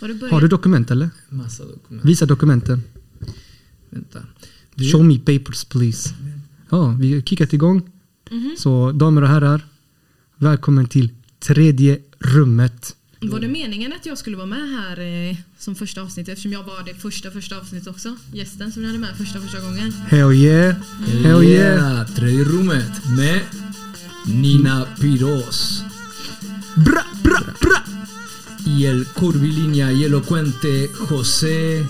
Har du? Har du dokument eller? Massa dokument. Visa dokumenten. Vänta. Show me papers please. Ja, vi har kickat igång. Mhm. Så damer och herrar, välkommen till tredje rummet. Var det meningen att jag skulle vara med här eh, som första avsnitt eftersom jag var det första första avsnittet också? Gästen som jag hade med första första gången. Hell yeah, hell yeah. Tredje rummet med Nina Piros. Bra. Y el curvilínea y elocuente José,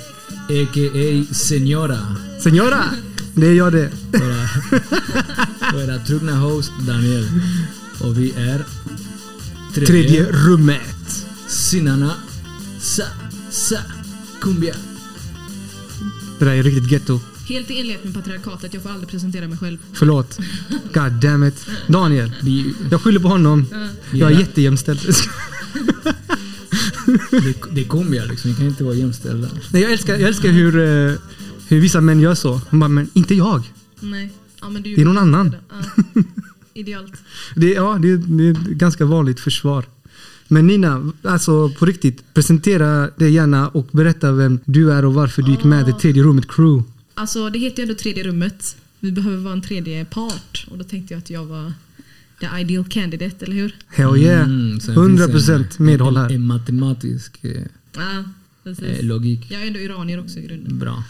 a.k.a. Señora. Senora, det är jag det. Våra, våra trogna host Daniel. Och vi är Tredje rummet. Sinana Sa Sa Cumbia. Det där är riktigt getto. Helt i enlighet med patriarkatet, jag får aldrig presentera mig själv. Förlåt. God damn it. Daniel, jag skyller på honom. Jag är jättejämställd. det, det är cumbia liksom, vi kan inte vara jämställda. Nej, jag älskar, jag älskar hur, eh, hur vissa män gör så. Man bara, men inte jag. Nej. Ja, men du Det är någon annan. Ja. Idealt. Det, är- ja, det, är- det är ett ganska vanligt försvar. Men Nina, alltså på riktigt, presentera dig gärna och berätta vem du är och varför du gick med i tredje rummet crew. Alltså det heter ju ändå tredje rummet. Vi behöver vara en tredje part. Och då tänkte jag att jag var the ideal candidate, eller hur? Hell yeah. Mm, sen 100% finns en- medhåll en, här. en matematisk eh, Ja, precis. eh, logik. Jag är ändå iranier också i grunden. Bra.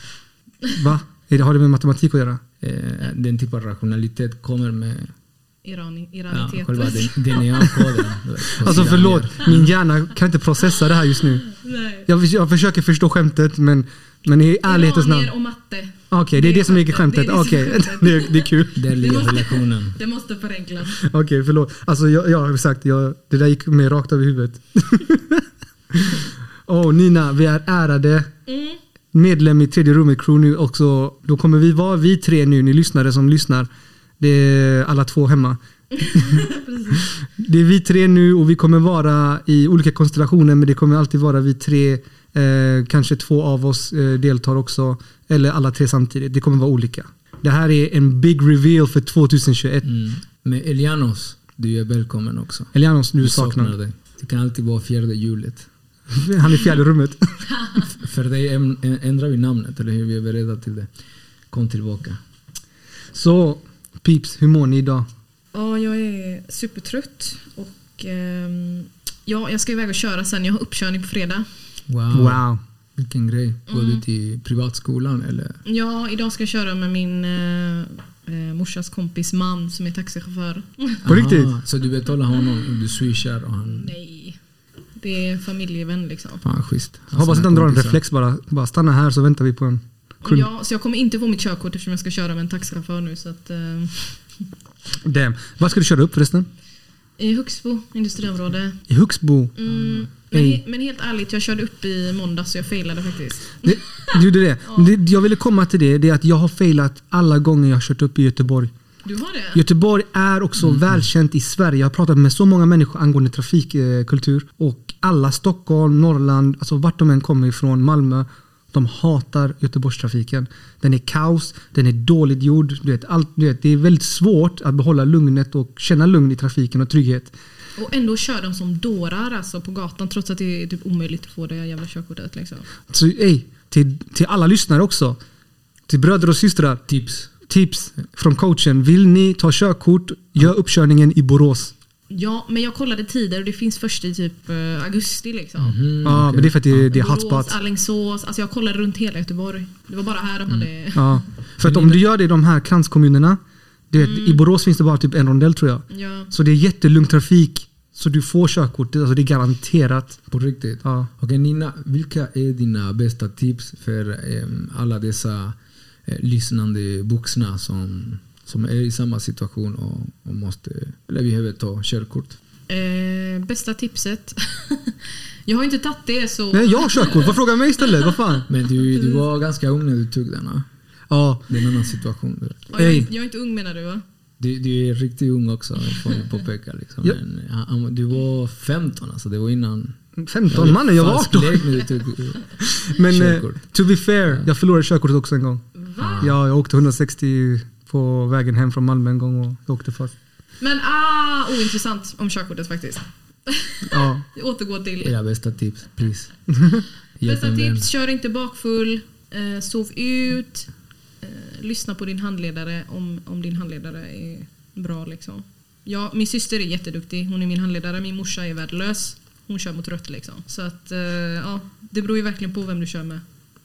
Va? Har det med matematik att göra? Eh, den typen av rationalitet kommer med Irani, ja, iranitet. själva DNA-koden. Alltså förlåt, min hjärna kan inte processa det här just nu. Nej. Jag, jag försöker förstå skämtet men, men i ärlighetens namn. Iranier och matte. Okej, det är det som är skämtet. Det är det som är Okej, skämtet. det, är- det är kul. Där ligger relationen. Det måste förenklas. Okej, förlåt. Alltså jag, jag har sagt, jag, det där gick mig rakt över huvudet. Åh oh, Nina, vi är ärade Mm. medlem i tredje rummet crew nu också. Då kommer vi vara vi tre nu, ni lyssnare som lyssnar. Det är alla två hemma. det är vi tre nu och vi kommer vara i olika konstellationer men det kommer alltid vara vi tre. Eh, kanske två av oss eh, deltar också. Eller alla tre samtidigt. Det kommer vara olika. Det här är en big reveal för 2021. Mm. Men Elianos, du är välkommen också. Elianos, du Vi saknar. dig. Det kan alltid vara fjärde hjulet. Han är i fjärde rummet. För dig ändrar vi namnet, eller hur? Vi är beredda till det. Kom tillbaka. Så, Peeps, hur mår ni idag? Ja, jag är supertrött. Och ehm, ja, jag ska iväg och köra sen. Jag har uppkörning på fredag. Wow. Wow. Vilken grej. Går Mm. du till privatskolan eller? Ja, idag ska jag köra med min eh, eh, morsas kompis man som är taxichaufför. På riktigt? Aha, Så du betalar honom, du swishar och han... Nej, det är familjevän liksom. Fan schysst. Jag hoppas inte han drar en reflex bara. Bara stanna här så väntar vi på en kund. Ja, så jag kommer inte få mitt körkort eftersom jag ska köra med en taxichaufför nu. Så att, eh, Damn. Vad ska du köra upp förresten? I Huxbo industriområde. I Huxbo? Mm, men, Ey. he, men helt ärligt, jag körde upp i måndags så jag failade faktiskt. Det, du gjorde det. det. Jag ville komma till det. Det är att jag har failat alla gånger jag har kört upp i Göteborg. Du har det? Göteborg är också välkänt i Sverige. Jag har pratat med så många människor angående trafikkultur. Och alla, Stockholm, Norrland, alltså vart de än kommer ifrån, Malmö. De hatar Göteborgstrafiken. Den är kaos, den är dåligt gjord. Du vet, allt, du vet, det är väldigt svårt att behålla lugnet och känna lugn i trafiken och trygghet. Och ändå kör de som dårar alltså, på gatan trots att det är typ omöjligt att få det jävla körkortet. Liksom. Så ey, till, till alla lyssnare också. Till bröder och systrar. Tips. Tips från coachen. Vill ni ta körkort, gör uppkörningen i Borås. Ja, men jag kollade tider och det finns först i typ eh, augusti. Liksom. Mm, Ja, men det är för att det, det är Borås, hotspot. Alingsås. Alltså jag kollade runt hela Göteborg. Det var bara här de hade... Ja. För att om du gör det i de här kranskommunerna. Du vet, I Borås finns det bara typ en rondell tror jag. Ja. Så det är jättelugn trafik. Så du får körkort. Alltså det är garanterat. På riktigt? Ja. Okej Nina, vilka är dina bästa tips för em, alla dessa eh, lyssnande vuxna som, som är i samma situation och, och måste, eller behöver ta körkort? Eh, bästa tipset. jag har inte tagit det så... Nej, jag har körkort. Vad frågar mig istället? Vad fan? Men du, du var ganska ung när du tog den va? Ja. Det är en annan situation. Jag, är, jag är inte ung menar du va? du, du är riktigt ung också, får jag påpeka. Liksom. Ja. Men, du var 15 alltså, det var innan... 15 mannen, jag var Falsk 18. lek när du tog eh, Men eh, körkort. to be fair, jag förlorade körkortet också en gång. Va? Ja, jag åkte 160 på vägen hem från Malmö en gång och jag åkte fast. Men ah, ointressant om körkortet faktiskt. Ja. Vi återgår till Era bästa tips, please. bästa tips. Kör inte bakfull. Eh, sov ut. Eh, lyssna på din handledare om, om din handledare är bra. Liksom. Ja, min syster är jätteduktig. Hon är min handledare. Min morsa är värdelös. Hon kör mot rött. Liksom. Så att, eh, ja, det beror ju verkligen på vem du kör med.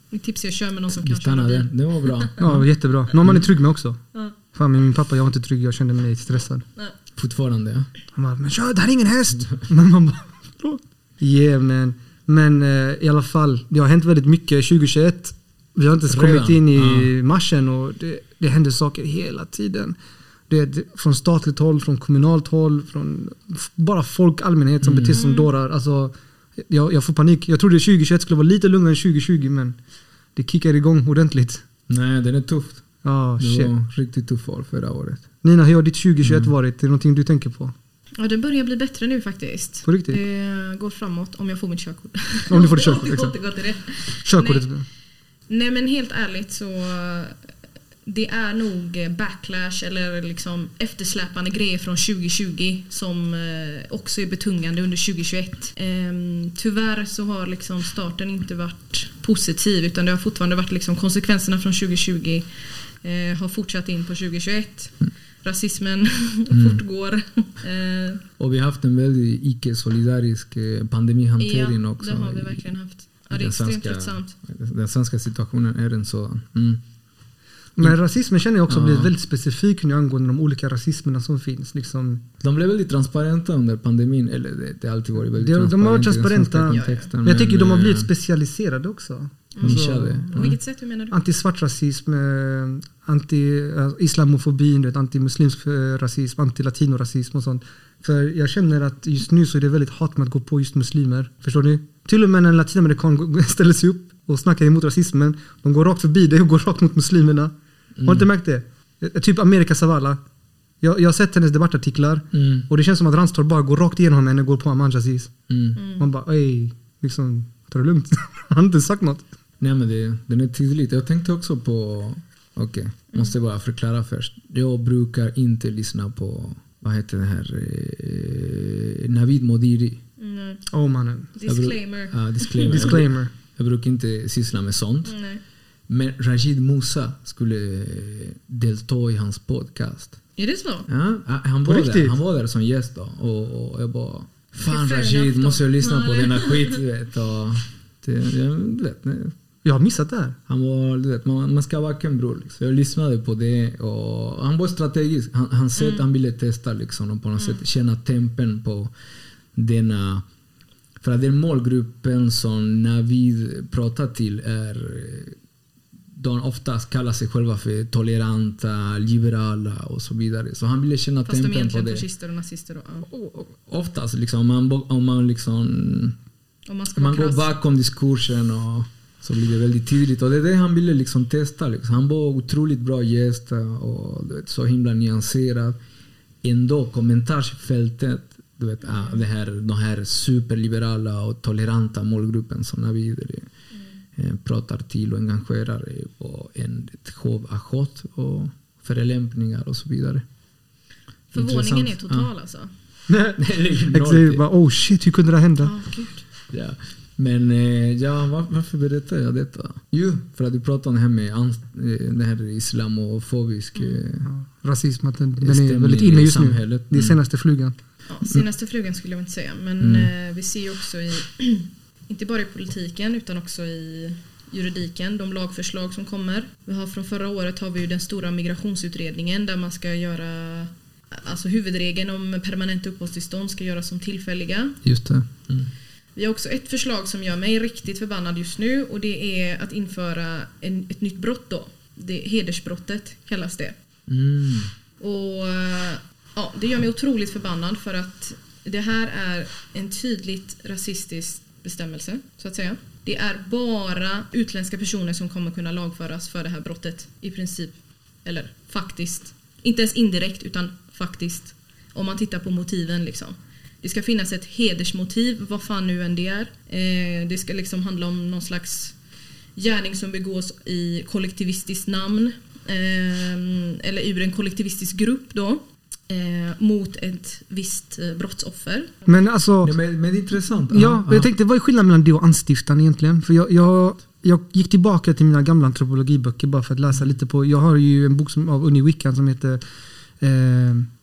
Mitt tips att köra med någon som Vi kan köra bil. Det var bra. ja, jättebra. Någon man är trygg med också. Ja, Fan, med min pappa, jag var inte trygg. Jag kände mig stressad. nej. Fortfarande, ja. Han bara, men kör, det här är ingen häst. Men man bara, förlåt. Yeah man. Men eh, i alla fall, det har hänt väldigt mycket 2021. Vi har inte ens Redan? kommit in i marschen och det, det händer saker hela tiden. Det, från statligt håll, från kommunalt håll, från bara folk, allmänhet som beter sig som dårar. Alltså, jag, jag får panik. Jag trodde 2021 skulle vara lite lugnare än 2020 men det kickar igång ordentligt. Nej, den är tufft. Ja, Det shit. var riktigt tufft år förra året. Nina, hur har ditt 2021 varit? Är det någonting du tänker på? Ja, det börjar bli bättre nu faktiskt. På riktigt? Det går framåt om jag får mitt körkort. Om du får ditt körkort, exakt. till det. Körkortet? Nej men helt ärligt så det är nog backlash eller liksom eftersläpande grejer från 2020 som eh, också är betungande under 2021. Ehm, Tyvärr så har liksom starten inte varit positiv utan det har fortfarande varit liksom konsekvenserna från 2020 eh, har fortsatt in på 2021. Rasismen fortgår. Eh, Och vi har haft en väldigt icke-solidarisk eh, pandemihantering ja, också. det har vi verkligen haft. Ja, det är den extremt svenska- tröttsamt. Den svenska situationen är en sådan. Mm. Men rasismen känner jag också Ja. blivit väldigt specifik nu angående de olika rasismerna som finns. Liksom, De blev väldigt transparenta under pandemin. Eller det, det har alltid varit väldigt De- de har varit transparenta. kontexten, men jag tycker de har eh, blivit specialiserade också. nischade. På vilket sätt hur menar du? Anti-svart rasism, eh, anti-islamofobi, du vet, anti-muslimsk eh, rasism, anti-latino-rasism och sånt. För jag känner att just nu så är det väldigt hat med att gå på just muslimer. Förstår ni? Till och med när en latinamerikan ställer sig upp och snackar emot rasismen, de går rakt förbi det och går rakt mot muslimerna. Har du inte märkt det? Typ America Zavala. Jag, jag har sett hennes debattartiklar Mm. och det känns som att Ranstorp bara går rakt igenom henne och går på Aman Aziz. Mm. Man bara ej, liksom, ta det lugnt. Han har inte sagt något. Nej men det, den är tydligt. Jag tänkte också på... Okej, måste bara förklara först. Jag brukar inte lyssna på, vad heter det här, eh, Navid Modiri. Mm, Åh mannen. disclaimer. Ja, disclaimer. Disclaimer. Jag brukar inte syssla med sånt. Nej. Men Rashid Musa skulle delta i hans podcast. Är det så? Ja, han, På var riktigt? där, han var där som gäst då. Och, och jag bara Fan då. måste jag lyssna på denna skit du vet. Och det, jag, du vet nej. Jag har missat det här. Han var, du vet, man, man ska vara en bror. Liksom. Jag lyssnade på det och han var strategisk. Han, han, sätt, Mm. han ville testa liksom, och på något sätt känna tempen på denna... För att den målgruppen som Navid pratar till är... De oftast kallar sig själva för toleranta, liberala och så vidare. Så han ville känna Fast de är tempen på det. fascister och nazister. Och, ja. Oftast liksom, om man, om man liksom Om man ska man går bakom diskursen och så blir det väldigt tydligt. Och det är det han ville liksom testa. Liksom. Han var otroligt bra gäst och vet, så himla nyanserad. Ändå kommentarsfältet, du vet, ah, det här, den här superliberala och toleranta målgruppen som Navid eh, pratar till och engagerar är på en ett show av hat och förelämpningar och så vidare. Förvåningen är total alltså. Är noll Exakt, bara, oh shit, hur kunde det hända? Ja, gud. Ja. Men eh, ja, var, varför berättar jag detta? Jo, för att du pratade om det här med eh, det här islamofobisk eh, Ja, rasism, att den, den är väldigt inne just nu. samhället. Det är Mm. senaste flugan. Ja, senaste flugan skulle jag inte säga. Men Mm. eh, vi ser ju också i, inte bara i politiken utan också i juridiken, de lagförslag som kommer. Vi har från förra året har vi ju den stora migrationsutredningen där man ska göra Alltså huvudregeln om permanent uppehållstillstånd ska göras som tillfälliga. Just det. Mm. Vi har också ett förslag som gör mig riktigt förbannad just nu och det är att införa en, ett nytt brott då. Det, hedersbrottet kallas det. Mm. Och ja, Det gör mig otroligt förbannad för att det här är en tydligt rasistisk bestämmelse, så att säga. Det är bara utländska personer som kommer kunna lagföras för det här brottet, i princip. Eller faktiskt. Inte ens indirekt, utan faktiskt. Om man tittar på motiven liksom. Det ska finnas ett hedersmotiv, vad fan nu än det är. Eh, det ska liksom handla om någon slags gärning som begås i kollektivistiskt namn. Eh, eller ur en kollektivistisk grupp då eh, mot ett visst eh, brottsoffer. Men alltså, Nej, men, men det är intressant. ja, jag tänkte vad är skillnaden mellan det och anstiftan egentligen? För jag, jag, jag gick tillbaka till mina gamla antropologiböcker bara för att läsa lite på, jag har ju en bok som, av Unni Wickan som heter eh,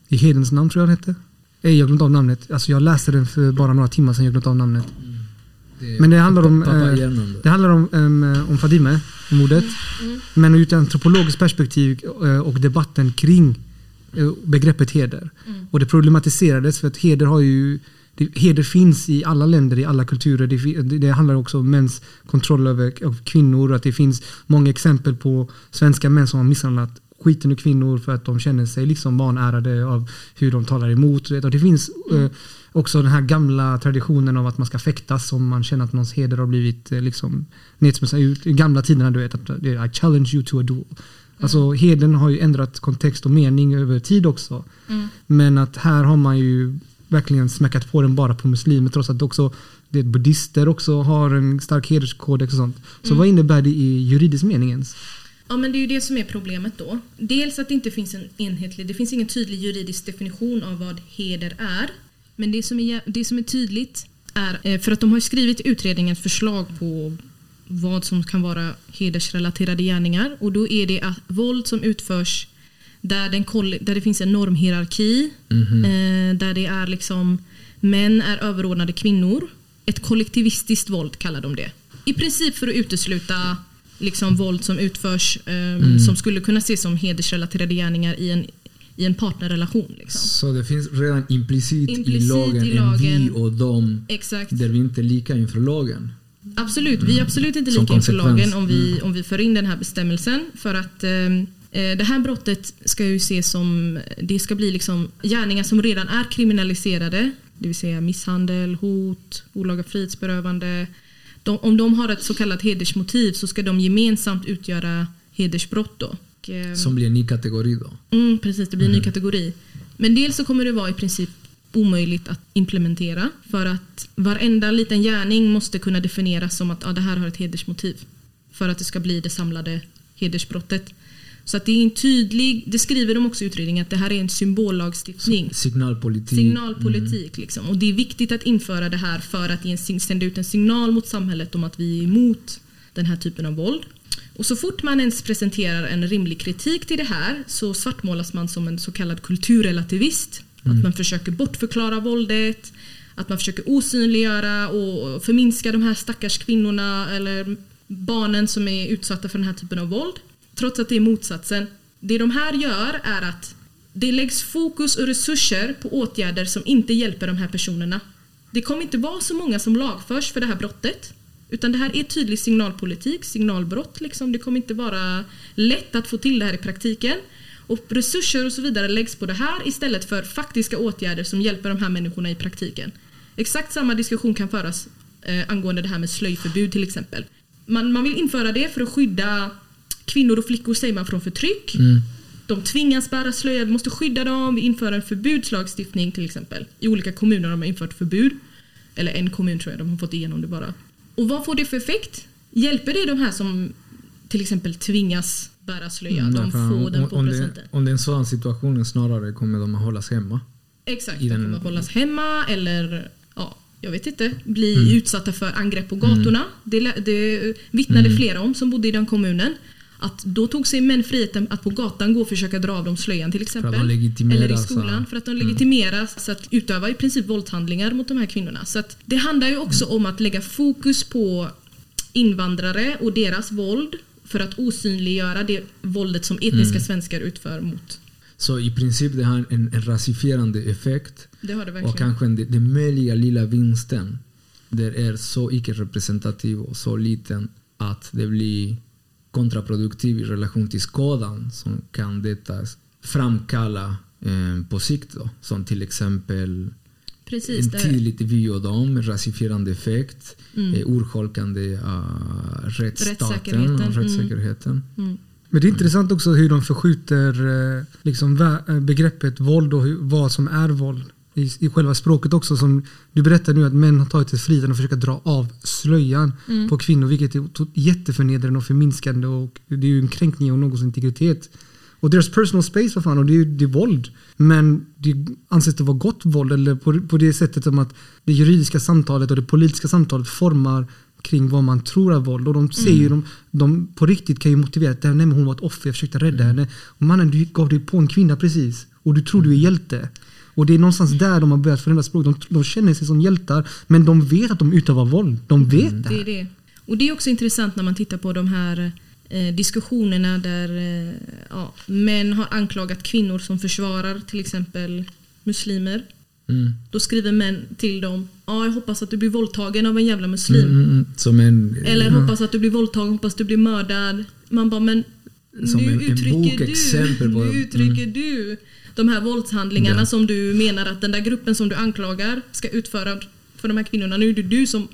I hedens namn tror jag den hette. Eh, jag har glömt av namnet. Alltså jag läste den för bara några timmar sedan, jag glömt av namnet. Det- Men det handlar om, eh. Det handlar om, um, om Fadime, om mordet. Men ur ett antropologiskt perspektiv eh, och debatten kring begreppet heder. Och det problematiserades för att heder har ju det, Heder finns i alla länder, i alla kulturer. Det, det, det handlar också om mäns kontroll över kvinnor. Att det finns många exempel på svenska män som har misshandlat skiten ur kvinnor för att de känner sig liksom vanärade av hur de talar emot. Och det finns eh, också den här gamla traditionen av att man ska fäktas om man känner att någons heder har blivit eh, liksom nedsmutsad ut. I gamla tiderna du vet att I challenge you to a duel. Alltså heden har ju ändrat kontext och mening över tid också. Men att här har man ju verkligen smäckat på den bara på muslimer trots att också det buddister också har en stark hederskodex och sånt. Så vad innebär det i juridisk mening ens? Ja men det är ju det som är problemet då. Dels att det inte finns en enhetlig, det finns ingen tydlig juridisk definition av vad heder är. Men det som är, det som är tydligt är, eh, för att de har skrivit i utredningen ett förslag på vad som kan vara hedersrelaterade gärningar och då är det att våld som utförs där, den, där det finns en normhierarki, eh, där det är liksom män är överordnade kvinnor. Ett kollektivistiskt våld kallar de det. I princip för att utesluta liksom våld som utförs eh, som skulle kunna ses som hedersrelaterade gärningar i en, i en partnerrelation. Liksom. Så det finns redan implicit, Implicit i lagen, i en lagen. vi och dem Exakt. där vi inte är lika inför lagen. Absolut, vi är absolut inte lika inför lagen om vi, om vi för in den här bestämmelsen. För att eh, eh, det här brottet ska ju ses som, det ska bli liksom gärningar som redan är kriminaliserade. Det vill säga misshandel, hot, olaga frihetsberövande. De, om de har ett så kallat hedersmotiv så ska de gemensamt utgöra hedersbrott då. Och, eh, Som blir en ny kategori då. Mm, precis, det blir en ny kategori. Men dels så kommer det vara i princip omöjligt att implementera för att varenda liten gärning måste kunna definieras som att ja, det här har ett hedersmotiv för att det ska bli det samlade hedersbrottet. Så att det är en tydlig, det skriver de också i utredningen, att det här är en symbollagstiftning. Signalpolitik. Signalpolitik liksom. Och det är viktigt att införa det här för att sända ut en signal mot samhället om att vi är emot den här typen av våld. Och så fort man ens presenterar en rimlig kritik till det här så svartmålas man som en så kallad kulturrelativist. Att man försöker bortförklara våldet, att man försöker osynliggöra och förminska de här stackars kvinnorna eller barnen som är utsatta för den här typen av våld. Trots att det är motsatsen. Det de här gör är att det läggs fokus och resurser på åtgärder som inte hjälper de här personerna. Det kommer inte vara så många som lagförs för det här brottet. Utan det här är tydlig signalpolitik, signalbrott. Liksom. Det kommer inte vara lätt att få till det här i praktiken. Och resurser och så vidare läggs på det här istället för faktiska åtgärder som hjälper de här människorna i praktiken. Exakt samma diskussion kan föras eh, angående det här med slöjförbud till exempel. Man, man vill införa det för att skydda kvinnor och flickor säger man från förtryck. De tvingas bära slöja, vi måste skydda dem. Vi inför en förbudslagstiftning till exempel. I olika kommuner har man infört förbud. Eller en kommun tror jag, de har fått igenom det bara. Och vad får det för effekt? Hjälper det de här som till exempel tvingas bära slöja? Mm, de får den på om, det, presenten. om det är en sådan situation snarare kommer de att hållas hemma. Exakt, de kommer hållas hemma eller ja, jag vet inte, bli Mm. utsatta för angrepp på gatorna. Det, lä- det vittnade Mm. flera om som bodde i den kommunen. Att då tog sig män friheten att på gatan gå och försöka dra av dem slöjan till exempel. Eller i så- skolan. För att de legitimeras så att utöva i princip våldshandlingar mot de här kvinnorna. Så att det handlar ju också om att lägga fokus på invandrare och deras våld för att osynliggöra det våldet som etniska Mm. svenskar utför mot. Så i princip det har en, en rasifierande effekt. Det har det verkligen. Och kanske den, den möjliga lilla vinsten där är så icke-representativ och så liten att det blir kontraproduktiv i relation till skadan som kan detta framkalla eh, på sikt. Då. Som till exempel Precis, en det- tydligt dem, rasifierande effekt, Mm. eh, urholkande av rättsstaten Rättssäkerheten, och mm. rättssäkerheten. Mm. Men det är intressant också hur de förskjuter eh, liksom, eh, begreppet våld och vad som är våld. I, I själva språket också. Som du berättar nu att män har tagit sig friheten att försöka dra av slöjan Mm. på kvinnor vilket är jätteförnedrande och förminskande och det är ju en kränkning av någons integritet. Och deras personal space, vad fan, och det är, det är våld. Men det anses det vara gott våld, eller på, på det sättet som att det juridiska samtalet och det politiska samtalet formar kring vad man tror är våld. Och de ser ju, de, de på riktigt kan ju motivera att nej, men hon var ett offer, jag försökte rädda henne. Och mannen, du gav dig på en kvinna precis. Och du tror du är hjälte. Och det är någonstans där de har börjat förändra språk. De, de känner sig som hjältar, men de vet att de utövar våld. De vet det. Det är det. Och det är också intressant när man tittar på de här eh, diskussionerna där eh, ja, män har anklagat kvinnor som försvarar till exempel muslimer. Mm. Då skriver män till dem ja, jag hoppas att du blir våldtagen av en jävla muslim. Mm, mm, som en, Eller hoppas att du blir våldtagen, hoppas att du blir mördad. Man bara, men Som nu en- en uttrycker bokexempel du, på- nu uttrycker du de här våldshandlingarna Ja. som du menar att den där gruppen som du anklagar ska utföra för de här kvinnorna. Nu är det du som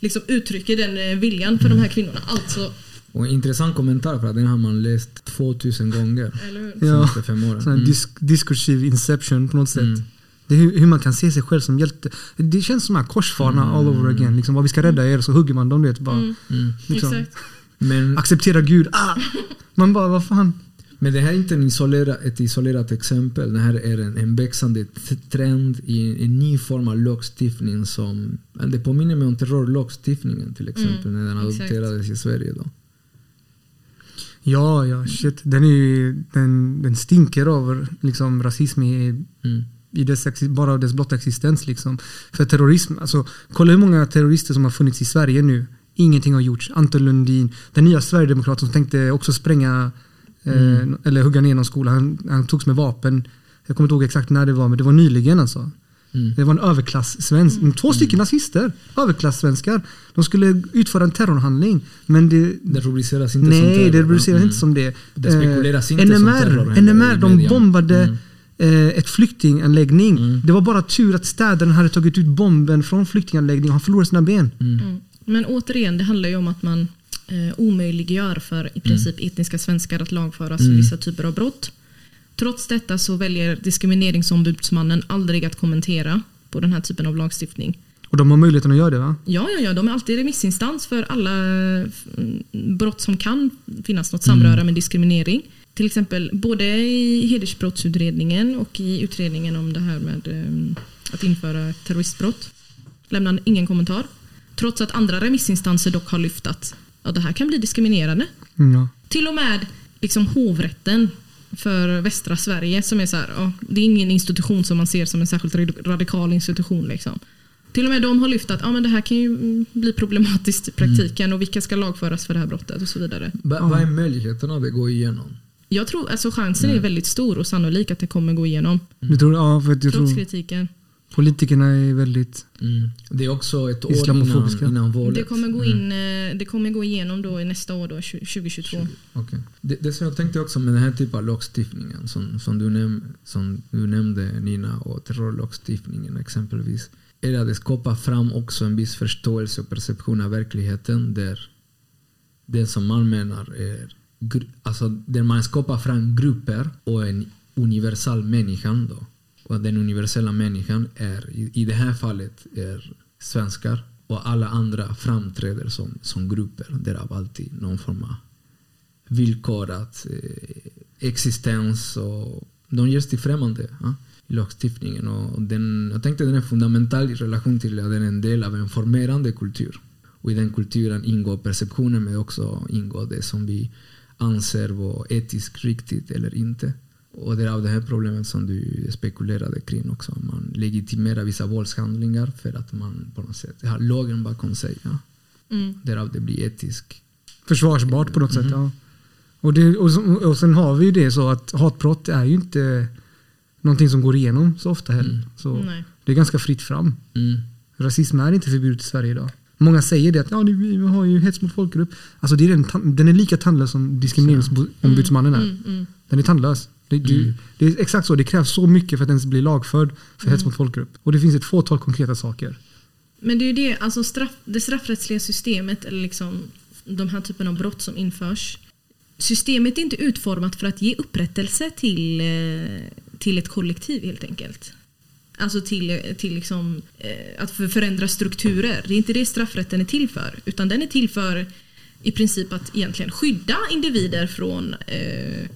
liksom uttrycker den eh, viljan för de här kvinnorna. Alltså, Och en intressant kommentar för att den har man läst 2000 gånger eller hur? Ja. fem åren. Mm. disk, diskursiv inception på något sätt. Mm. Det är hur, hur man kan se sig själv som hjälte. Det känns som här korsfarna all over again. Liksom, vad vi ska rädda er så hugger man dem. du Vet, bara, Mm, Mm. liksom, exakt. Men, Acceptera Gud. Ah! Man bara, vad fan. men det här är inte en isolera, ett isolerat exempel. Det här är en, en växande trend i en ny form av lagstiftning som det påminner mig om terrorlagstiftningen till exempel när den Mm, exakt. adopterades i Sverige. Då. Ja, ja, shit. Den, är den, den stinker av liksom, rasism i, Mm. i dess, bara av dess blotta existens. Liksom. För terrorism, alltså, kolla hur många terrorister som har funnits i Sverige nu. Ingenting har gjorts. Anton Lundin, den nya Sverigedemokraten som tänkte också spränga eh, eller hugga ner någon skola. Han, han togs med vapen. Jag kommer inte ihåg exakt när det var, men det var nyligen alltså. Mm. Det var en överklass-svensk. Två stycken nazister, överklass-svenskar. De skulle utföra en terrorhandling. Men det, Det rubriceras inte som nej, terror. det rubriceras Mm. inte som det. Det spekuleras inte NMR, som terror NMR, de bombade Mm. eh, ett flyktinganläggning. Mm. Det var bara tur att städaren hade tagit ut bomben från flyktinganläggningen. Han förlorade sina ben. Mm. Men återigen, det handlar ju om att man eh, omöjliggör för i princip etniska svenskar att lagföras för vissa typer av brott. Trots detta så väljer diskrimineringsombudsmannen aldrig att kommentera på den här typen av lagstiftning. Och de har möjligheten att göra det va? Ja, ja, ja, de är alltid remissinstans för alla mm, brott som kan finnas något samröre med diskriminering. Till exempel både i hedersbrottsutredningen och i utredningen om det här med eh, att införa terroristbrott. Lämnar ingen kommentar. Trots att andra remissinstanser dock har lyft att ja, det här kan bli diskriminerande. Mm. Till och med liksom hovrätten för västra Sverige som är så här, ja, det är ingen institution som man ser som en särskilt rad- radikal institution. Liksom. Till och med de har lyft att ja, men det här kan ju mm, bli problematiskt i praktiken och vilka ska lagföras för det här brottet och så vidare. Va, Vad är möjligheterna att det går igenom? Jag tror alltså chansen är väldigt stor och sannolik att det kommer gå igenom. Du tror, ja, för jag Trots tror kritiken. Politikerna är väldigt... Mm. Det är också ett år innan, innan valet. Det kommer gå, in, eh, det kommer gå igenom då i nästa år, då, 2022. Okej. Det, det som jag tänkte också med den här typen av lagstiftningen som, som, du, näm, som du nämnde Nina och terrorlagstiftningen exempelvis är att det skapar fram också en viss förståelse och perception av verkligheten där det som man menar är alltså där man skapar fram grupper och en universal människan då. Och den universella människan är i, i det här fallet är svenskar och alla andra framträder som, som grupper därav alltid någon form av villkorat eh, existens och de görs till främmande ja, i lagstiftningen. Och den, jag tänkte den är fundamental i relation till att den är en del av en formerande kultur. Och i den kulturen ingår perceptionen men också ingår det som vi anser vara etiskt riktigt eller inte. Och det är av det här problemet som du spekulerade kring också. Man legitimerar vissa våldshandlingar för att man på något sätt har lagen bakom sig. Ja. Mm. Därav det blir etisk. försvarsbart på något Mhm. sätt. Ja. Och, det, och, så- och sen har vi ju det så att hatbrott är ju inte någonting som går igenom så ofta heller. Mm. Så Nej. det är ganska fritt fram. Mm. Rasism är inte förbjudet i Sverige idag. Många säger det att ja, vi har ju hets mot folkgrupp. Alltså det är den, den är lika tandlös som diskrimineringsombudsmannen är. Mm, mm. Den är tandlös. Det, du, Mm. det är exakt så. Det krävs så mycket för att ens bli lagförd för hets mot folkgrupp. Och det finns ett fåtal konkreta saker. Men det är ju det, alltså straff, det straffrättsliga systemet, eller liksom de här typen av brott som införs. Systemet är inte utformat för att ge upprättelse till, eh, till ett kollektiv helt enkelt. Alltså till, till liksom, eh, att för- förändra strukturer. Det är inte det straffrätten är till för. Utan den är till för i princip att egentligen skydda individer från eh,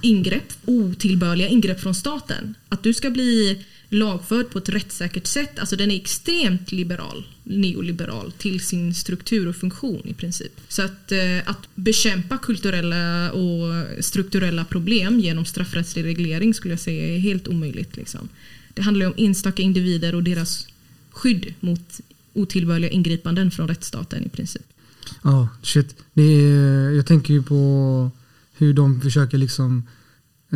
ingrepp, otillbörliga ingrepp från staten. Att du ska bli lagförd på ett rättssäkert sätt. Alltså den är extremt liberal, neoliberal till sin struktur och funktion i princip. Så att, eh, att bekämpa kulturella och strukturella problem genom straffrättslig reglering skulle jag säga är helt omöjligt. Liksom. Det handlar ju om enstaka individer och deras skydd mot otillbörliga ingripanden från rättsstaten i princip. Ja, shit. Det är, jag tänker ju på hur de försöker liksom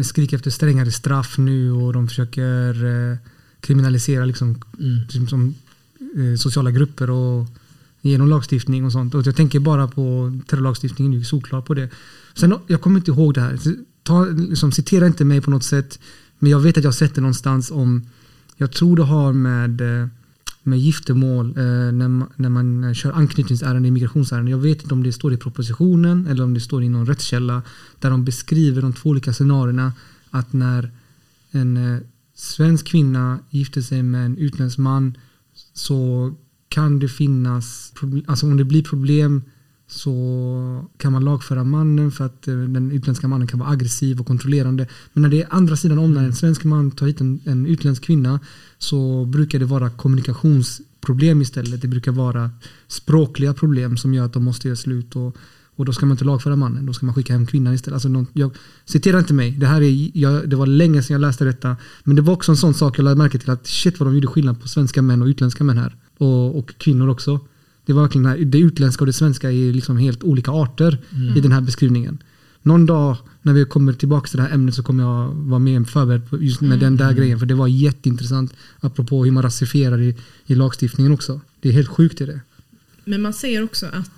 skrika efter strängare straff nu och de försöker eh, kriminalisera liksom, Mm. liksom som, eh, sociala grupper och genom lagstiftning och sånt. Och jag tänker bara på terrorlagstiftningen, är ju solklar på det. Sen, jag kommer inte ihåg det här. Ta, liksom, citera inte mig på något sätt. Men jag vet att jag har sett det någonstans om, jag tror det har med, eh, med giftermål eh, när, man, när man eh, kör anknytningsärenden i migrationsärenden. Jag vet inte om det står i propositionen eller om det står i någon rättskälla där de beskriver de två olika scenarierna. Att när en eh, svensk kvinna gifter sig med en utländsk man så kan det finnas, alltså om det blir problem så kan man lagföra mannen för att eh, den utländska mannen kan vara aggressiv och kontrollerande. Men när det är andra sidan om, när en svensk man tar hit en, en utländsk kvinna så brukar det vara kommunikationsproblem istället. Det brukar vara språkliga problem som gör att de måste göra slut. Och, och då ska man inte lagföra mannen, då ska man skicka hem kvinnan istället. Alltså någon, jag, citera inte mig, det, här är, jag, det var länge sedan jag läste detta. Men det var också en sån sak jag lade märke till att shit vad de gjorde skillnad på svenska män och utländska män här. Och, och kvinnor också. Det var verkligen här, det utländska och det svenska är liksom helt olika arter i den här beskrivningen. Någon dag när vi kommer tillbaka till det här ämnet så kommer jag vara mer förberedd på just med den där grejen. För det var jätteintressant apropå hur man rasifierar i, i lagstiftningen också. Det är helt sjukt i det. Men man säger också att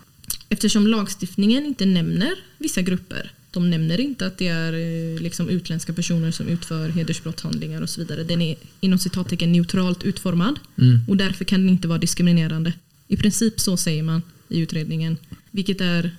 eftersom lagstiftningen inte nämner vissa grupper, de nämner inte att det är eh, liksom utländska personer som utför hedersbrottshandlingar och så vidare. Den är inom citattecken neutralt utformad Mm. och därför kan den inte vara diskriminerande. I princip så säger man i utredningen, vilket är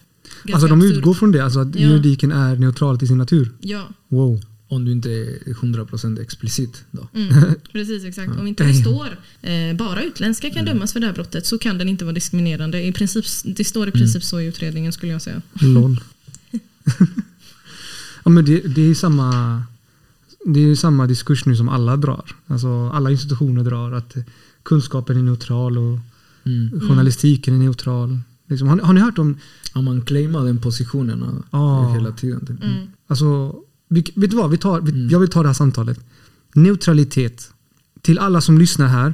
Alltså de utgår från det, alltså att Ja. juridiken är neutral till sin natur. Ja, Wow. Om du inte är 100% explicit då. mm, precis exakt. Om inte det står eh, bara utländska kan dömas för det här brottet så kan den inte vara diskriminerande. I princip, det står i princip så i utredningen skulle jag säga. LOL. ja, men det, det är ju samma det är ju samma diskurs nu som alla drar. Alltså alla institutioner drar att kunskapen är neutral och Mm. journalistiken är neutral. Liksom, har, ni- har ni hört om, Ja, man claimar den positionen Ja. hela tiden. typ. Mm. alltså, vi, vet du vad, vi tar, vi, Mm. jag vill ta det här samtalet. Neutralitet. Till alla som lyssnar här,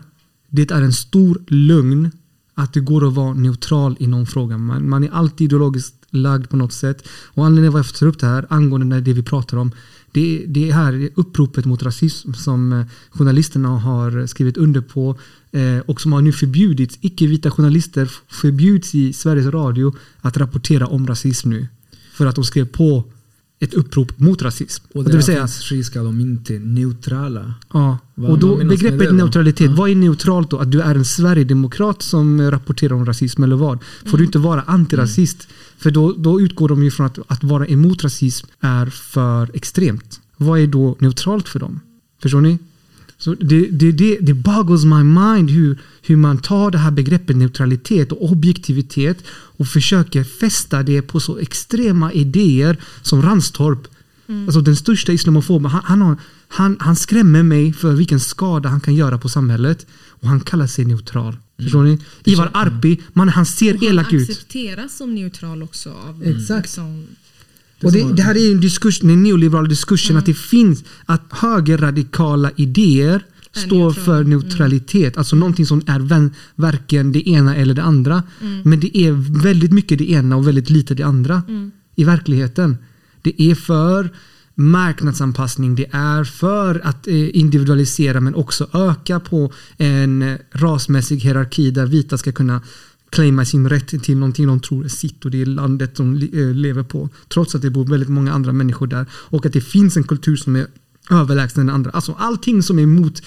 det är en stor lögn att det går att vara neutral i någon fråga. Man, man är alltid ideologiskt lagd på något sätt. Och anledningen till varför jag tar upp det här angående det vi pratar om det, det här uppropet mot rasism som eh, journalisterna har skrivit under på eh, och som har nu förbjudits. Icke-vita journalister förbjuds i Sveriges Radio att rapportera om rasism nu. För att de skrev på ett upprop mot rasism. Och det vill säga, finns att de inte neutrala. Ja, Vad och då begreppet det neutralitet, Ja. vad är neutralt då? Att du är en Sverigedemokrat som rapporterar om rasism eller vad? Får du inte vara antirasist? För då, då utgår de ju från att, att vara emot rasism är för extremt. Vad är då neutralt för dem? Förstår ni? Så det, det, det, det boggles my mind hur, hur man tar det här begreppet neutralitet och objektivitet och försöker fästa det på så extrema idéer som Ranstorp. Alltså den största islamofoben. Han, han, har, han, han skrämmer mig för vilken skada han kan göra på samhället. Och han kallar sig neutral. Förstår ni? Ivar Arpi, man, han ser Och elak han ut. accepteras som neutral också. Av, Exakt. Liksom, Och det, det här är en diskurs, den neoliberala diskursen att det finns att högerradikala idéer står för neutralitet. Alltså någonting som är vän, varken det ena eller det andra. Men det är väldigt mycket det ena och väldigt lite det andra i verkligheten. Det är för marknadsanpassning, det är för att eh, individualisera men också öka på en eh, rasmässig hierarki där vita ska kunna claima sin rätt till någonting de tror är sitt och det är landet de eh, lever på. Trots att det bor väldigt många andra människor där och att det finns en kultur som är överlägsen den andra. Alltså allting som är emot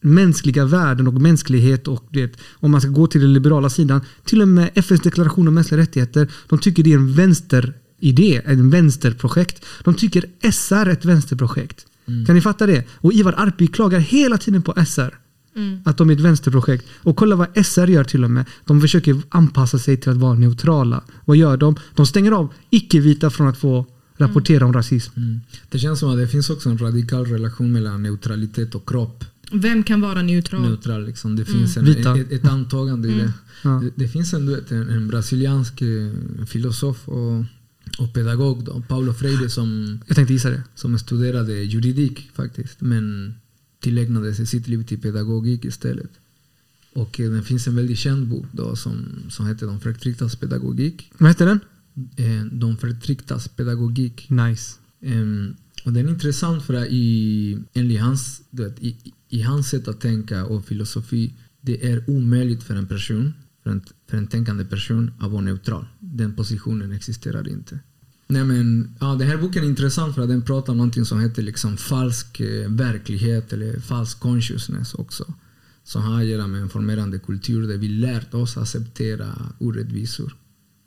mänskliga värden och mänsklighet och det, om man ska gå till den liberala sidan, till och med FNs deklaration om mänskliga rättigheter, de tycker det är en vänsteridé, en vänsterprojekt. De tycker SR är ett vänsterprojekt. Kan ni fatta det? Och Ivar Arpi klagar hela tiden på SR. Att de är ett vänsterprojekt. Och kolla vad SR gör till och med. De försöker anpassa sig till att vara neutrala. Vad gör de? De stänger av icke-vita från att få rapportera om rasism. Mm. Det känns som att det finns också en radikal relation mellan neutralitet och kropp. Vem kan vara neutral? Neutral, liksom. Det finns en, Vita. ett, ett antagande i det. Ja. Det, det finns en, en, en brasiliansk eh, filosof och, och pedagog, då, Paulo Freire, som, Jag tänkte gissa det. som studerade juridik faktiskt. Men tillägnade sig sitt liv till pedagogik istället. Och eh, det finns en väldigt känd bok då, som, som heter De förtrycktas pedagogik. Vad heter den? Eh, De förtrycktas pedagogik. Nice. Och den är intressant för att i, enligt hans, vet, i, i hans sätt att tänka och filosofi det är omöjligt för en person, för en, för en tänkande person att vara neutral. Den positionen existerar inte. Nej men, ja, den här boken är intressant för att den pratar om någonting som heter liksom falsk eh, verklighet eller falsk consciousness också. Som har att göra med en formerande kultur där vi lärt oss acceptera orättvisor.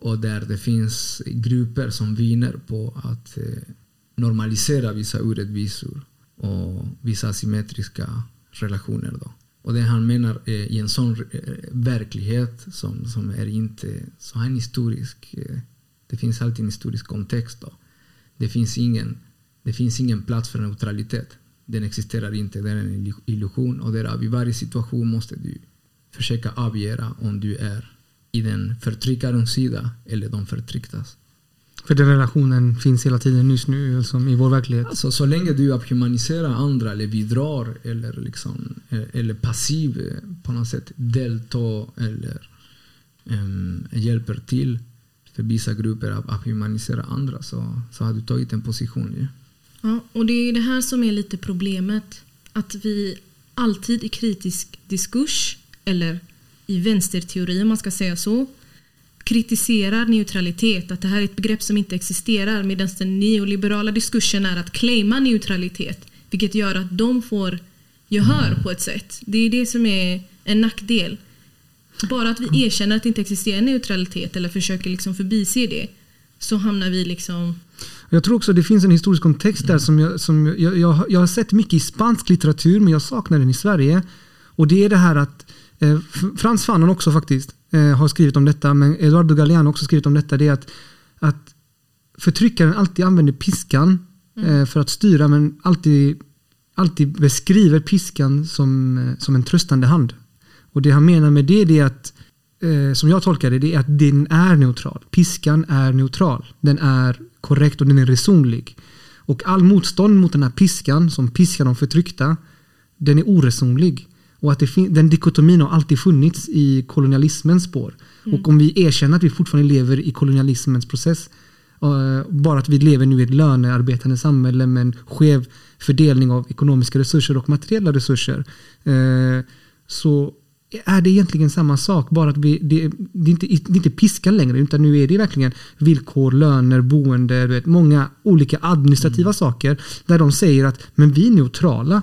Och där det finns grupper som vinner på att eh, normalisera vissa orättvisor och vissa asymmetriska relationer. Då. Och det han menar är i en sån eh, verklighet som, som är inte så historisk, det finns alltid en historisk kontext. Då. Det, finns ingen, det finns ingen plats för neutralitet. Den existerar inte, det är en illusion och där i varje situation måste du försöka avgöra om du är i den förtryckarens sida eller de förtrycktas. För den relationen finns hela tiden just nu liksom, i vår verklighet. Alltså, så länge du abhumaniserar andra eller bidrar eller, liksom, eh, eller passiv eh, på något sätt deltar eller um, hjälper till för vissa grupper att abhumanisera andra så, så har du tagit en position. Ja. Ja, och det är det här som är lite problemet. Att vi alltid i kritisk diskurs, eller i vänsterteori om man ska säga så, kritiserar neutralitet, att det här är ett begrepp som inte existerar medan den neoliberala diskursen är att claima neutralitet vilket gör att de får gehör på ett sätt. Det är det som är en nackdel. Bara att vi erkänner att det inte existerar neutralitet eller försöker liksom förbise det så hamnar vi liksom... Jag tror också det finns en historisk kontext där som, jag, som jag, jag, jag har sett mycket i spansk litteratur men jag saknar den i Sverige. Och det är det här att eh, Frans Fanon också faktiskt eh, har skrivit om detta men Eduardo Galeano har också skrivit om detta. Det är att, att förtryckaren alltid använder piskan eh, för att styra men alltid, alltid beskriver piskan som, eh, som en tröstande hand. Och det han menar med det är att eh, som jag tolkar det, det är att den är neutral. Piskan är neutral. Den är korrekt och den är resonlig. Och all motstånd mot den här piskan, som piskar de förtryckta, den är oresonlig. Och att den dikotomin har alltid funnits i kolonialismens spår. Och om vi erkänner att vi fortfarande lever i kolonialismens process, eh, bara att vi lever nu i ett lönearbetande samhälle med en skev fördelning av ekonomiska resurser och materiella resurser, eh, så är det egentligen samma sak, bara att vi, det, det, är inte, det är inte piskan längre, utan nu är det verkligen villkor, löner, boende, du vet, många olika administrativa saker där de säger att men vi är neutrala.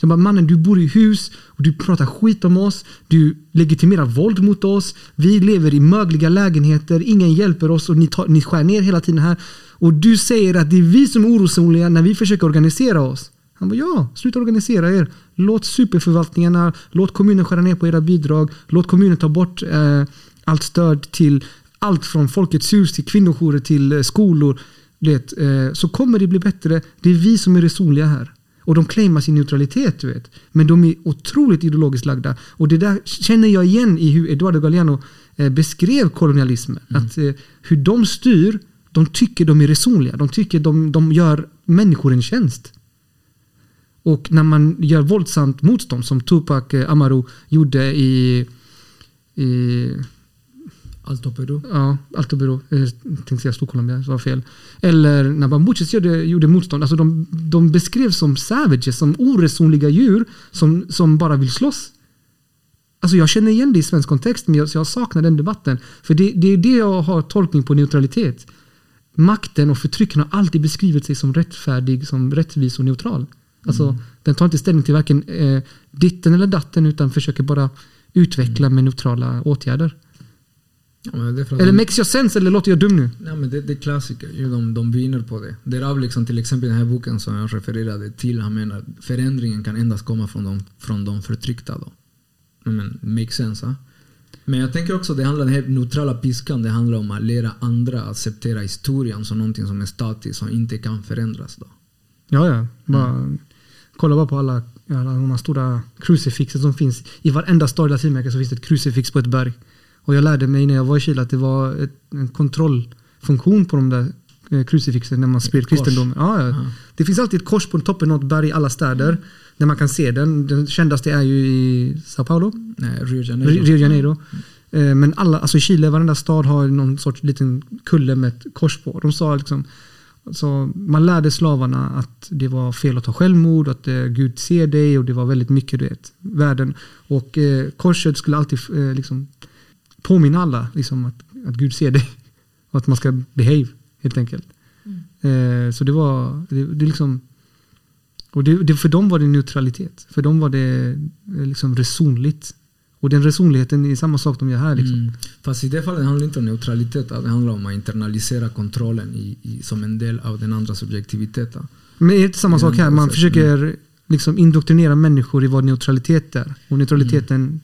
Så bara, mannen, du bor i hus och du pratar skit om oss. Du legitimerar våld mot oss. Vi lever i mögliga lägenheter. Ingen hjälper oss och ni, tar, ni skär ner hela tiden här. Och du säger att det är vi som är orosoliga när vi försöker organisera oss. Han bara, ja, sluta organisera er. Låt superförvaltningarna, låt kommunen skära ner på era bidrag. Låt kommunen ta bort eh, allt stöd till allt från Folkets hus till kvinnojourer till eh, skolor. Vet, eh, så kommer det bli bättre. Det är vi som är resonliga här. Och de claimar sin neutralitet, du vet. Men de är otroligt ideologiskt lagda. Och det där känner jag igen i hur Eduardo Galeano eh, beskrev kolonialismen. Att eh, hur de styr, de tycker de är resonliga. De tycker de, de gör människor en tjänst. Och när man gör våldsamt motstånd som Tupac eh, Amaru gjorde i, i Alto Peru. Ja, Alto Peru. Jag tänkte säga Storcolombia, det var fel. Eller när Bambuches gjorde, gjorde motstånd. Alltså de, de beskrevs som savages, som oresonliga djur som, som bara vill slåss. Alltså jag känner igen det i svensk kontext, men jag, så jag saknar den debatten. För det, det är det jag har tolkning på neutralitet. Makten och förtrycken har alltid beskrivit sig som rättfärdig, som rättvis och neutral. Alltså, Den tar inte ställning till varken eh, ditten eller datten utan försöker bara utveckla med neutrala åtgärder. Ja, Eller de- makes your sense eller låter jag dum nu? Ja, men det, det är klassiker. De, de vinner på det. Därav liksom till exempel den här boken som jag refererade till. Han menar att förändringen kan endast komma från de, från de förtryckta. Då. Men make sense. va? Men jag tänker också det handlar den här neutrala piskan, det handlar om att lära andra att acceptera historien som någonting som är statiskt, som inte kan förändras. Då. Ja, ja. Bara, Kolla bara på alla, alla de här stora crucifixen som finns. I varenda stad i Latinamerika så finns det ett crucifix på ett berg. Och jag lärde mig när jag var i Chile att det var ett, en kontrollfunktion på de där eh, crucifixen när man spred kristendomen. Ja, ja. Ja. Det finns alltid ett kors på toppen av något berg i alla städer. Där man kan se den. Den kändaste är ju i Sao Paulo. Nej, Rio de Janeiro. Rio de Janeiro. Eh, Men alla, alltså i Chile, varenda stad har någon sorts liten kulle med ett kors på. De sa liksom, så man lärde slavarna att det var fel att ta självmord, att eh, Gud ser dig och det var väldigt mycket vet, världen. Och eh, korset skulle alltid eh, liksom, påminna alla liksom, att, att Gud ser dig. Och att man ska behave helt enkelt. Eh, så det var, det, det liksom, och det, det, för dem var det neutralitet. För dem var det eh, liksom resonligt. Och den resonligheten är samma sak de gör här. Liksom. Mm. Fast i det fallet handlar det inte om neutralitet, det handlar om att internalisera kontrollen i, i, som en del av den andra subjektiviteten. Men är det inte samma sak här? Man försöker liksom indoktrinera människor i vad neutralitet är. Och neutraliteten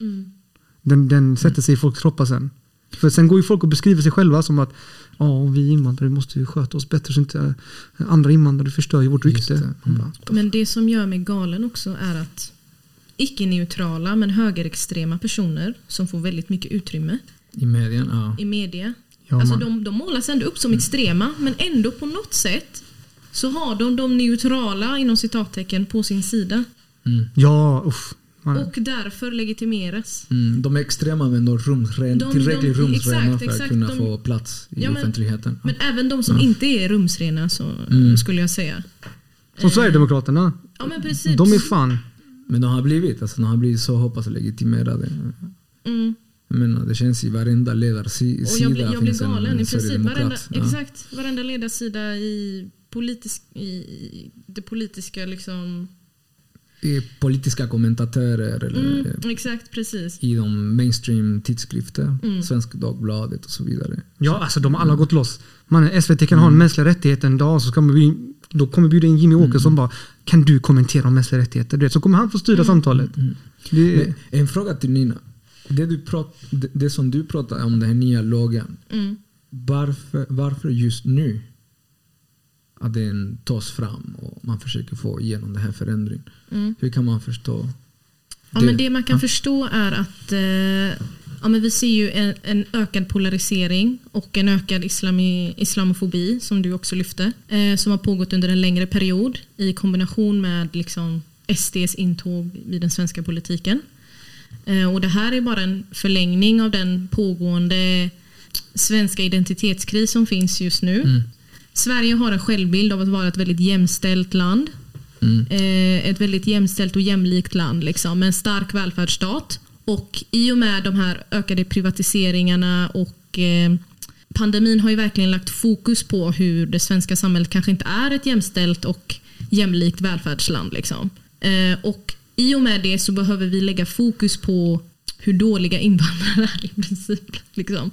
Mm. den, den sätter sig i folks kroppar sen. För sen går ju folk och beskriver sig själva som att ja, vi invandrare måste ju sköta oss bättre så inte andra invandrare förstör ju vårt rykte. det. Bara, Men det som gör mig galen också är att icke-neutrala men högerextrema personer som får väldigt mycket utrymme I medien, ja. i media. Ja, alltså de, de målas ändå upp som extrema men ändå på något sätt så har de de neutrala inom citattecken på sin sida. Mm. Ja, uff. Man, Och därför legitimeras. Mm. De är extrema men de rumsren, De- tillräckligt de- rumsrena exakt, för att exakt. kunna De- få plats i Ja, men- offentligheten. Men även de som inte är rumsrena så Mm. skulle jag säga. som Sverigedemokraterna. Ja men precis. De är fan. Men de har blivit, alltså, de har blivit så hoppas legitimerade. Mm. Jag menar, det känns i varenda ledarsida Och jag blir, jag blir finns en galen i princip. sverigedemokrat. Varenda, Ja. Exakt. Varenda ledarsida i, politisk, i det politiska liksom... I politiska kommentatörer eller Mm, exakt, precis. i de mainstream tidskrifter, Mm. Svenska Dagbladet och så vidare. Ja, alltså de har alla gått loss. Man, SVT kan ha en mänskliga rättigheter en dag så ska man bli, då kommer bjuda in Jimmy Åkesson bara Kan du kommentera om mänskliga rättigheter? Du vet, så kommer han få styra samtalet. Det, Men en fråga till Nina. Det, du prat, det, det som du pratar om, den här nya lagen. Mm. Varför, varför just nu att den tas fram och man försöker få igenom den här förändringen? Mm. Hur kan man förstå Ja, men det man kan förstå är att eh, ja, men vi ser ju en, en ökad polarisering och en ökad islami, islamofobi som du också lyfte. Eh, som har pågått under en längre period i kombination med liksom, SDs intåg i den svenska politiken. Eh, och det här är bara en förlängning av den pågående svenska identitetskris som finns just nu. Mm. Sverige har en självbild av att vara ett väldigt jämställt land. Mm. Eh, ett väldigt jämställt och jämlikt land liksom, med en stark välfärdsstat. Och i och med de här ökade privatiseringarna och eh, pandemin har ju verkligen lagt fokus på hur det svenska samhället kanske inte är ett jämställt och jämlikt välfärdsland. Liksom. Eh, och i och med det så behöver vi lägga fokus på hur dåliga invandrare är i princip. Liksom.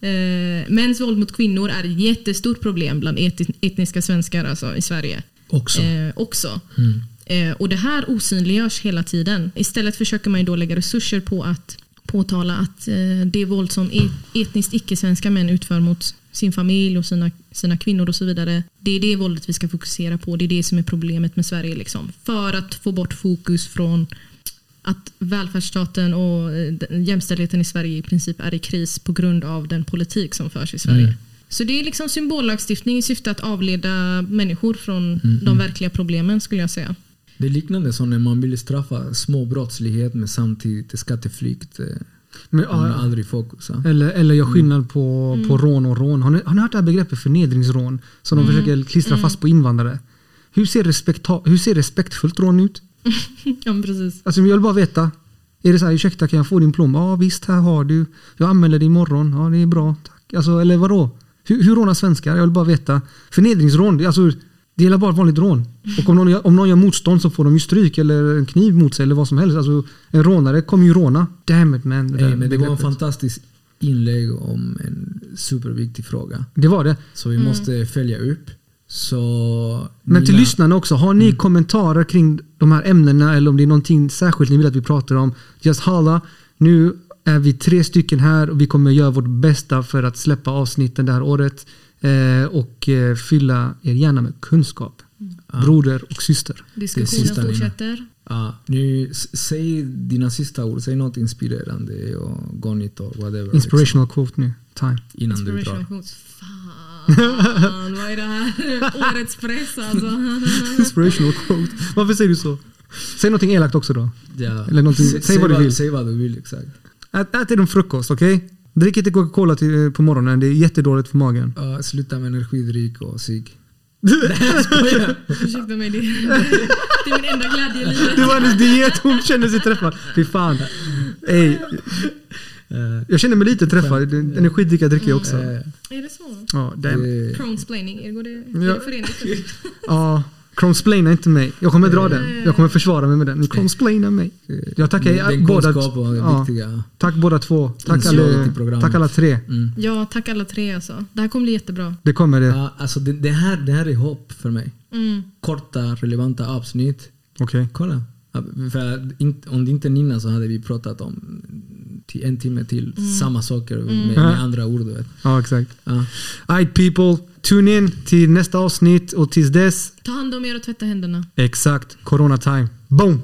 Eh, mäns våld mot kvinnor är ett jättestort problem bland etniska svenskar alltså, i Sverige. Också. Eh, också. Mm. Eh, och det här osynliggörs hela tiden. Istället försöker man ju då lägga resurser på att påtala att eh, det våld som et- etniskt icke-svenska män utför mot sin familj och sina, sina kvinnor och så vidare. Det är det våldet vi ska fokusera på. Det är det som är problemet med Sverige. Liksom. För att få bort fokus från att välfärdsstaten och eh, jämställdheten i Sverige i princip är i kris på grund av den politik som förs i Sverige. Mm. Så det är liksom symbollagstiftning i syfte att avleda människor från Mm, de verkliga problemen skulle jag säga. Det är liknande som när man vill straffa småbrottslighet men samtidigt skatteflykt. eh, men, ja, aldrig fokus. Ja. eller, eller gör skillnad på, på rån och rån. Har ni, har ni hört det här begreppet förnedringsrån? Som de försöker klistra fast på invandrare. Hur ser, respekta, hur ser respektfullt rån ut? Ja, precis. Alltså jag vill bara veta. Är det så här, ursäkta kan jag få din plomb? Ja visst, här har du. Jag anmäler dig imorgon. Ja det är bra, tack. Alltså, eller vadå? Hur, hur rånar svenskar? Jag vill bara veta. Förnedringsrån, alltså, det gäller bara ett vanligt rån. Och om någon, gör- om någon gör motstånd så får de ju stryk eller en kniv mot sig eller vad som helst. Alltså, en rånare kommer ju råna. Damn it man. Nej, men det var en fantastisk inlägg om en superviktig fråga. Det var det. Så vi måste följa upp. Så Men till lyssnarna också, har ni kommentarer kring de här ämnena eller om det är någonting särskilt ni vill att vi pratar om? Just holla. Nu är vi tre stycken här och vi kommer göra vårt bästa för att släppa avsnitten det här året och eh, fylla er hjärna med kunskap. Broder och syster. Diskussionen fortsätter. Ja, nu, säg dina sista ord, säg något inspirerande och gonnigt och whatever. Inspirational quote nu. Time. Liksom, innan du drar. quotes. Fan, vad är det här? Årets press alltså. Inspirational quote. Varför säger du så? Säg någonting elakt också då. Ja. Eller någonting- Sä- säg vad du vill. Säg vad du vill, exakt. Ät, ät en frukost, okej? Drick inte Coca-Cola till, eh, på morgonen, det är jättedåligt för magen. Ja, sluta med energidryck och cigg. Ursäkta mig, det, det är min enda glädje i livet. Det var hennes diet, hon kände sig träffad. Fy fan. Ey, Eh, jag känner mig lite träffad. Energidricka dricker jag också. eh, Är det så? Ja, damn. det- Cronesplaining, är det, är det förenligt? Ja, Cronsplaina inte mig. Jag kommer dra den. Jag kommer försvara mig med den. Ni cronsplainar mig. Jag tackar er Den båda. Ja, tack båda två. Tack alla, tack alla tre. Mm. Ja, tack alla tre alltså. Det här kommer bli jättebra. Det kommer det. Ja, alltså det, det, här, det här är hopp för mig. Mm. Korta, relevanta avsnitt. Okej. Kolla. För om det inte Nina så hade vi pratat om en timme till samma saker med, med andra ord. Vet. Ja, exakt. Ja. Alright people, tune in till nästa avsnitt och tills dess, Ta hand om er och tvätta händerna. exakt, corona time. Boom!